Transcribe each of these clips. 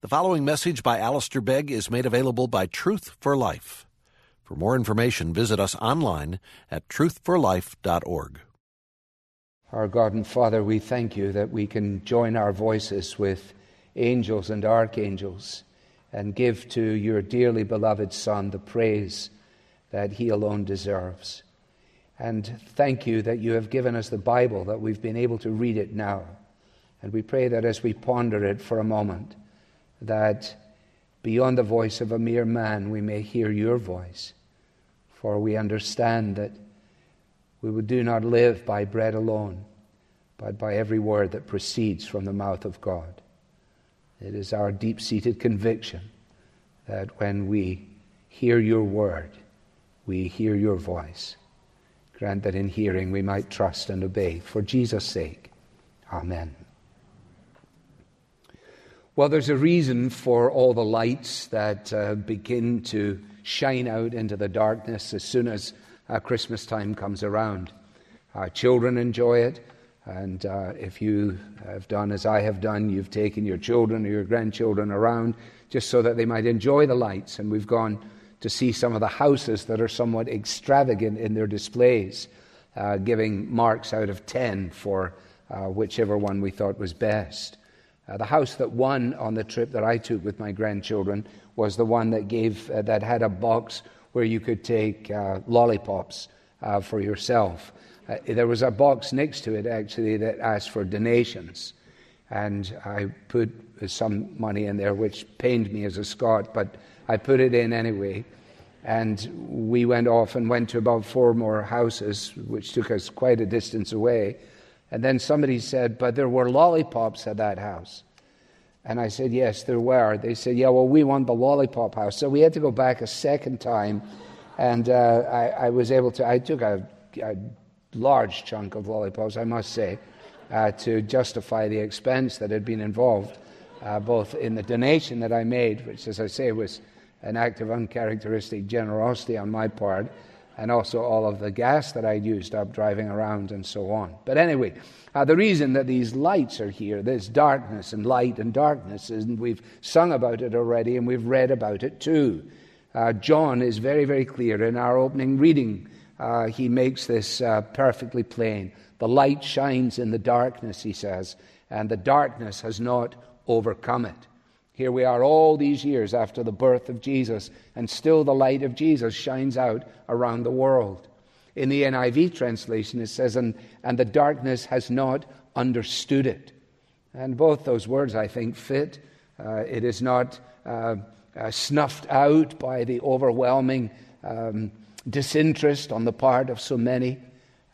The following message by Alistair Begg is made available by Truth for Life. For more information, visit us online at truthforlife.org. Our God and Father, we thank you that we can join our voices with angels and archangels and give to your dearly beloved Son the praise that he alone deserves. And thank you that you have given us the Bible, that we've been able to read it now. And we pray that as we ponder it for a moment, that beyond the voice of a mere man we may hear your voice. For we understand that we do not live by bread alone, but by every word that proceeds from the mouth of God. It is our deep seated conviction that when we hear your word, we hear your voice. Grant that in hearing we might trust and obey. For Jesus' sake. Amen. Well, there's a reason for all the lights that uh, begin to shine out into the darkness as soon as uh, Christmas time comes around. Our children enjoy it, and uh, if you have done as I have done, you've taken your children or your grandchildren around just so that they might enjoy the lights. And we've gone to see some of the houses that are somewhat extravagant in their displays, uh, giving marks out of 10 for uh, whichever one we thought was best. Uh, the house that won on the trip that I took with my grandchildren was the one that gave uh, that had a box where you could take uh, lollipops uh, for yourself. Uh, there was a box next to it actually that asked for donations, and I put some money in there, which pained me as a Scot, but I put it in anyway. And we went off and went to about four more houses, which took us quite a distance away. And then somebody said, But there were lollipops at that house. And I said, Yes, there were. They said, Yeah, well, we want the lollipop house. So we had to go back a second time. And uh, I, I, was able to, I took a, a, large chunk of lollipops, I must say, uh, to justify the expense that had been involved, uh, both in the donation that I made, which, as I say, was an act of uncharacteristic generosity on my part, and also all of the gas that I'd used up driving around and so on. But anyway, uh, the reason that these lights are here, there's darkness and light and darkness, and we've sung about it already and we've read about it too. Uh, John is very, very clear in our opening reading. Uh, he makes this uh, perfectly plain. The light shines in the darkness, he says, and the darkness has not overcome it. Here we are all these years after the birth of Jesus, and still the light of Jesus shines out around the world. In the NIV translation, it says, and, and the darkness has not understood it. And both those words, I think, fit. Uh, it is not uh, uh, snuffed out by the overwhelming um, disinterest on the part of so many.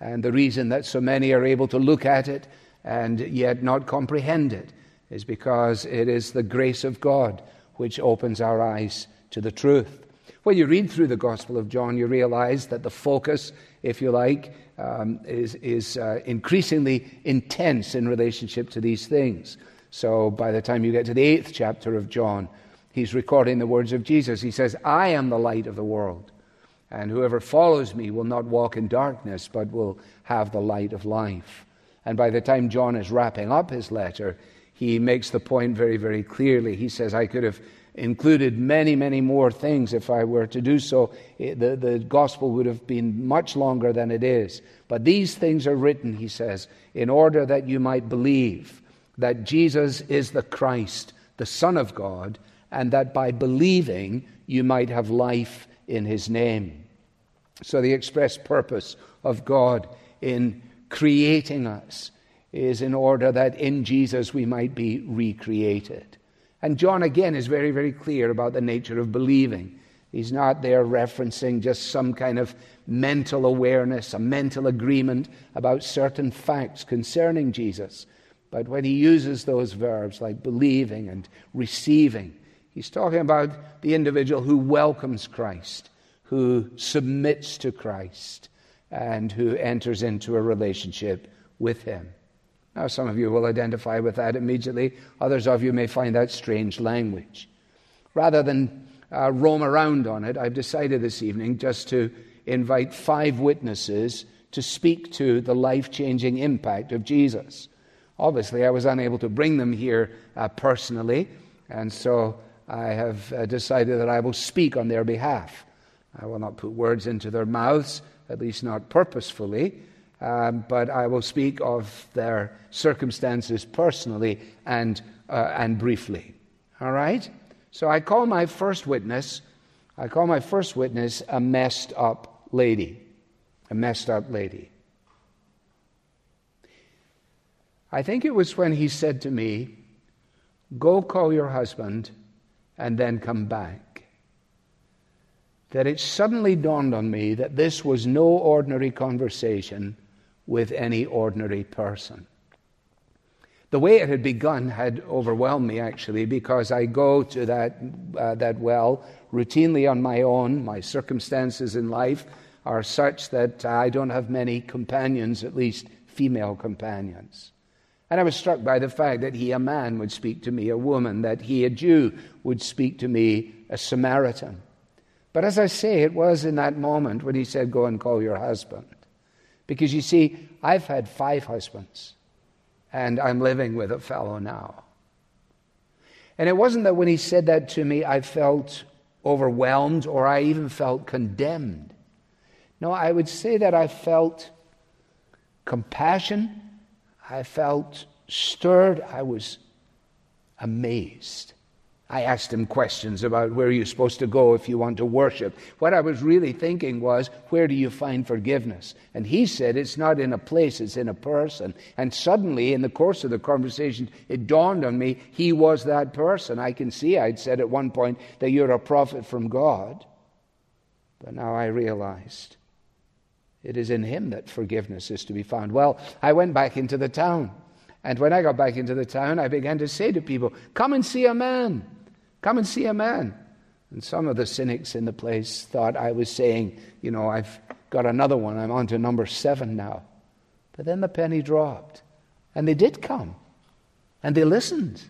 And the reason that so many are able to look at it and yet not comprehend it is because it is the grace of God which opens our eyes to the truth. When you read through the Gospel of John, you realize that the focus, if you like, um, is, is uh, increasingly intense in relationship to these things. So by the time you get to the eighth chapter of John, he's recording the words of Jesus. He says, I am the light of the world, and whoever follows me will not walk in darkness, but will have the light of life. And by the time John is wrapping up his letter, he makes the point very, very clearly. He says, I could have included many, many more things if I were to do so. Eh, the, the gospel would have been much longer than it is. But these things are written, he says, in order that you might believe that Jesus is the Christ, the Son of God, and that by believing you might have life in his name. So, the express purpose of God in creating us is in order that in Jesus we might be recreated. And John again is very, very clear about the nature of believing. He's not there referencing just some kind of mental awareness, a mental agreement about certain facts concerning Jesus. But when he uses those verbs like believing and receiving, he's talking about the individual who welcomes Christ, who submits to Christ, and who enters into a relationship with him. Now, some of you will identify with that immediately. Others of you may find that strange language. Rather than uh, roam around on it, I've decided this evening just to invite five witnesses to speak to the life changing impact of Jesus. Obviously, I was unable to bring them here uh, personally, And so I have uh, decided that I will speak on their behalf. I will not put words into their mouths, at least not purposefully, um, but I will speak of their circumstances personally and, uh, and briefly. All right? So I call my first witness, I call my first witness a messed up lady. A messed up lady. I think it was when he said to me, Go call your husband and then come back. That it suddenly dawned on me that this was no ordinary conversation with any ordinary person. The way it had begun had overwhelmed me, actually, because I go to that, uh, that well routinely on my own. My circumstances in life are such that I don't have many companions, at least female companions. And I was struck by the fact that he, a man, would speak to me, a woman, that he, a Jew, would speak to me, a Samaritan. But as I say, it was in that moment when he said, Go and call your husband. Because you see, I've had five husbands, and I'm living with a fellow now. And it wasn't that when he said that to me, I felt overwhelmed or I even felt condemned. No, I would say that I felt compassion I felt stirred. I was amazed. I asked him questions about where you're supposed to go if you want to worship. What I was really thinking was, where do you find forgiveness? And he said, it's not in a place, it's in a person. And suddenly, in the course of the conversation, it dawned on me he was that person. I can see I'd said at one point that you're a prophet from God. But now I realized it is in him that forgiveness is to be found. Well, I went back into the town. And when I got back into the town, I began to say to people, Come and see a man. Come and see a man. And some of the cynics in the place thought I was saying, You know, I've got another one. I'm on to number seven now. But then the penny dropped. And they did come. And they listened.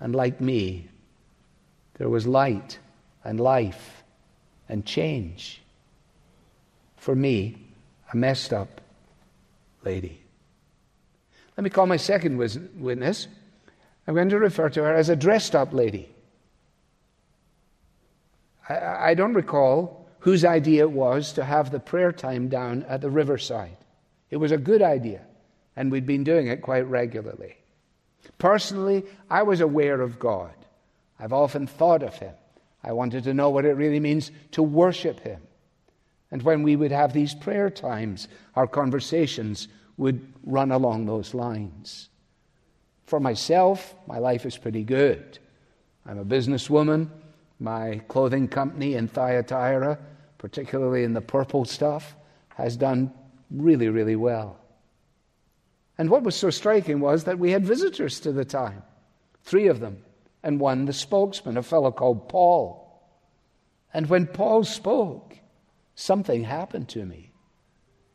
And like me, there was light and life and change for me, a messed up lady. Let me call my second witness. I'm going to refer to her as a dressed up lady. I, don't recall whose idea it was to have the prayer time down at the riverside. It was a good idea, and we'd been doing it quite regularly. Personally, I was aware of God. I've often thought of Him. I wanted to know what it really means to worship Him. And when we would have these prayer times, our conversations would run along those lines. For myself, my life is pretty good. I'm a businesswoman. My clothing company in Thyatira, particularly in the purple stuff, has done really, really well. And what was so striking was that we had visitors to the time three of them, and one the spokesman, a fellow called Paul. And when Paul spoke, something happened to me.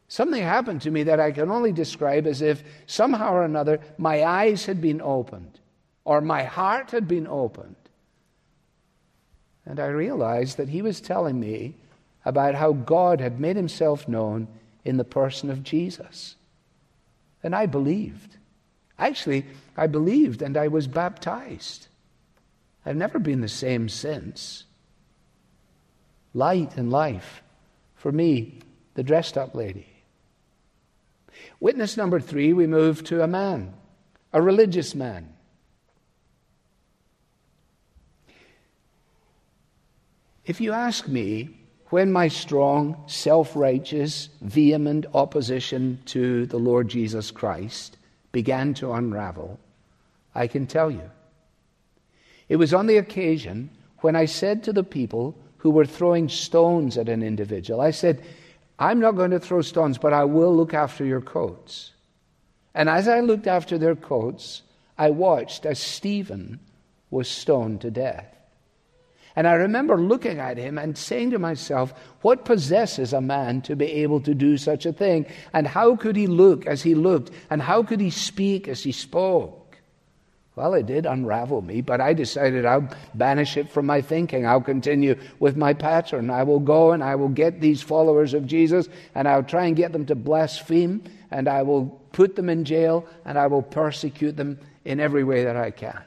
Something happened to me that I can only describe as if somehow or another my eyes had been opened or my heart had been opened. And I realized that he was telling me about how God had made himself known in the person of Jesus. And I believed. Actually, I believed and I was baptized. I've never been the same since. Light and life for me, the dressed up lady. Witness number three, we move to a man, a religious man. If you ask me, when my strong, self righteous, vehement opposition to the Lord Jesus Christ began to unravel, I can tell you. It was on the occasion when I said to the people who were throwing stones at an individual. I said, I'm not going to throw stones, but I will look after your coats. And as I looked after their coats, I watched as Stephen was stoned to death. And I remember looking at him and saying to myself, What possesses a man to be able to do such a thing? And how could he look as he looked? And how could he speak as he spoke? Well, it did unravel me, but I decided I'll banish it from my thinking. I'll continue with my pattern. I will go and I will get these followers of Jesus and I'll try and get them to blaspheme and I will put them in jail and I will persecute them in every way that I can.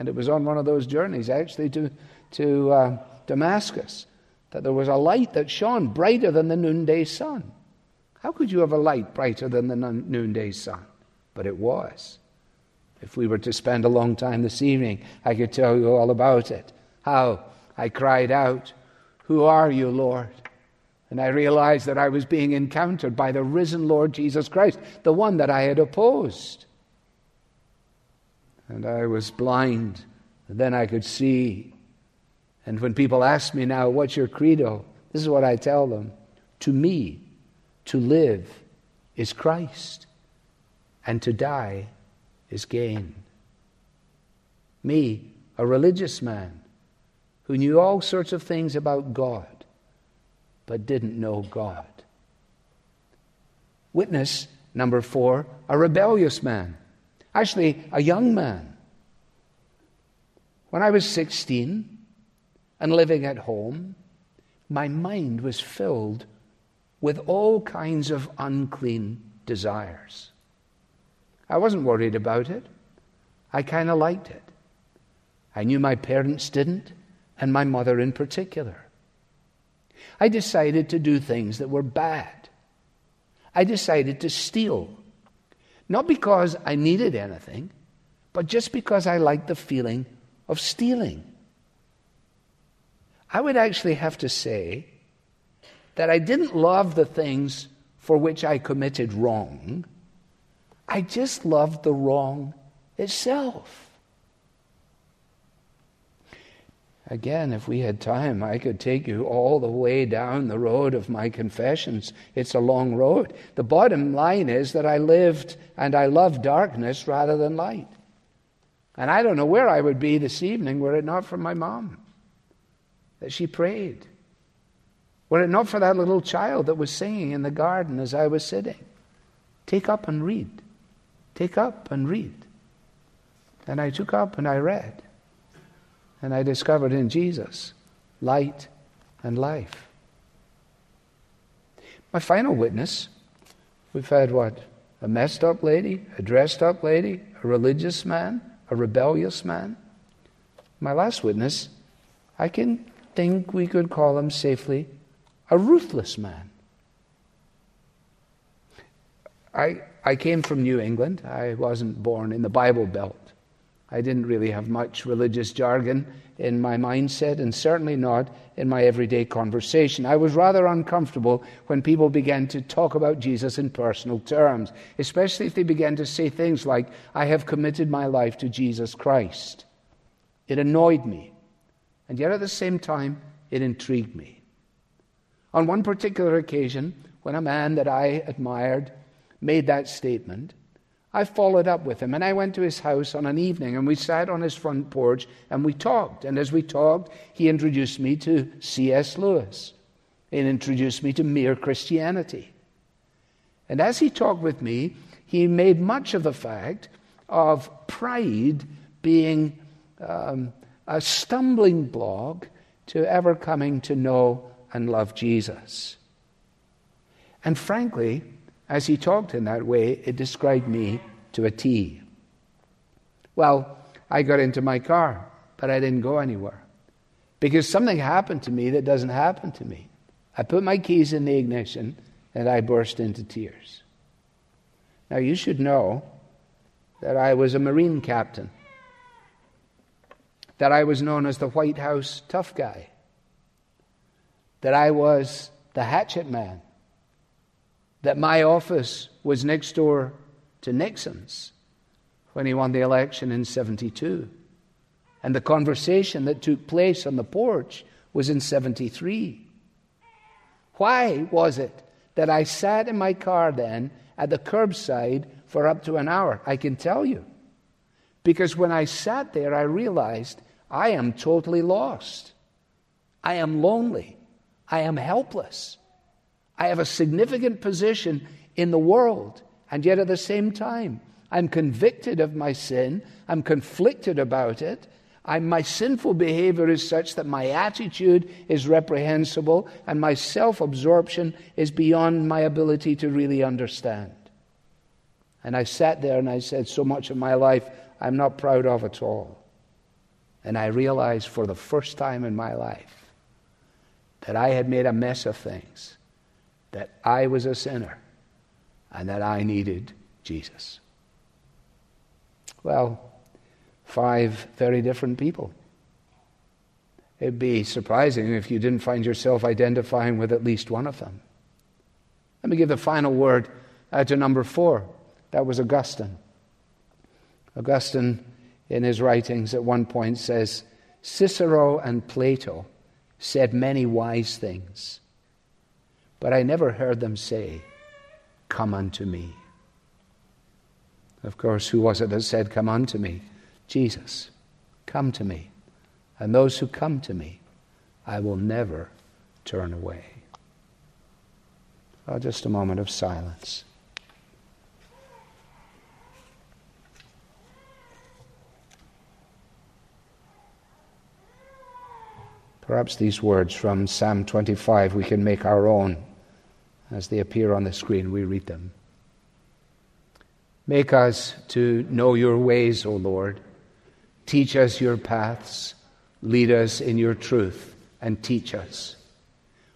And it was on one of those journeys, actually, to, to uh, Damascus, that there was a light that shone brighter than the noonday sun. How could you have a light brighter than the noonday sun? But it was. If we were to spend a long time this evening, I could tell you all about it. How I cried out, Who are you, Lord? And I realized that I was being encountered by the risen Lord Jesus Christ, the one that I had opposed. And I was blind, and then I could see. And when people ask me now, What's your credo? This is what I tell them To me, to live is Christ, and to die is gain. Me, a religious man who knew all sorts of things about God but didn't know God. Witness number four, a rebellious man. Actually, a young man. When I was 16 and living at home, my mind was filled with all kinds of unclean desires. I wasn't worried about it. I kind of liked it. I knew my parents didn't, and my mother in particular. I decided to do things that were bad. I decided to steal. Not because I needed anything, but just because I liked the feeling of stealing. I would actually have to say that I didn't love the things for which I committed wrong. I just loved the wrong itself. Again, if we had time, I could take you all the way down the road of my confessions. It's a long road. The bottom line is that I lived and I loved darkness rather than light. And I don't know where I would be this evening were it not for my mom, that she prayed. Were it not for that little child that was singing in the garden as I was sitting. Take up and read. Take up and read. And I took up and I read. And I discovered in Jesus light and life. My final witness we've had what? A messed up lady, a dressed up lady, a religious man, a rebellious man. My last witness, I can think we could call him safely a ruthless man. I, I came from New England. I wasn't born in the Bible Belt. I didn't really have much religious jargon in my mindset, and certainly not in my everyday conversation. I was rather uncomfortable when people began to talk about Jesus in personal terms, especially if they began to say things like, I have committed my life to Jesus Christ. It annoyed me, and yet at the same time, it intrigued me. On one particular occasion, when a man that I admired made that statement, I followed up with him and I went to his house on an evening and we sat on his front porch and we talked. And as we talked, he introduced me to C.S. Lewis and introduced me to mere Christianity. And as he talked with me, he made much of the fact of pride being um, a stumbling block to ever coming to know and love Jesus. And frankly, as he talked in that way, it described me to a T. Well, I got into my car, but I didn't go anywhere because something happened to me that doesn't happen to me. I put my keys in the ignition and I burst into tears. Now, you should know that I was a Marine captain, that I was known as the White House tough guy, that I was the hatchet man, that my office was next door to Nixon's when he won the election in 72. And the conversation that took place on the porch was in 73. Why was it that I sat in my car then at the curbside for up to an hour? I can tell you. Because when I sat there, I realized I am totally lost. I am lonely. I am helpless. I have a significant position in the world, and yet at the same time, I'm convicted of my sin, I'm conflicted about it. I'm, my sinful behavior is such that my attitude is reprehensible, and my self absorption is beyond my ability to really understand. And I sat there and I said, So much of my life I'm not proud of at all. And I realized for the first time in my life that I had made a mess of things, that I was a sinner, and that I needed Jesus. Well, five very different people. It'd be surprising if you didn't find yourself identifying with at least one of them. Let me give the final word uh, to number four. That was Augustine. Augustine, in his writings, at one point says Cicero and Plato said many wise things, but I never heard them say, Come unto me. Of course, who was it that said, Come unto me? Jesus. Come to me. And those who come to me, I will never turn away. Oh, just a moment of silence. Perhaps these words from Psalm 25 we can make our own. As they appear on the screen, we read them. Make us to know your ways, O Lord. Teach us your paths. Lead us in your truth and teach us.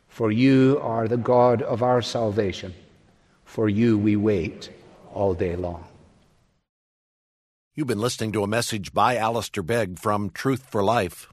For you are the God of our salvation. For you we wait all day long. You've been listening to a message by Alistair Begg from Truth for Life,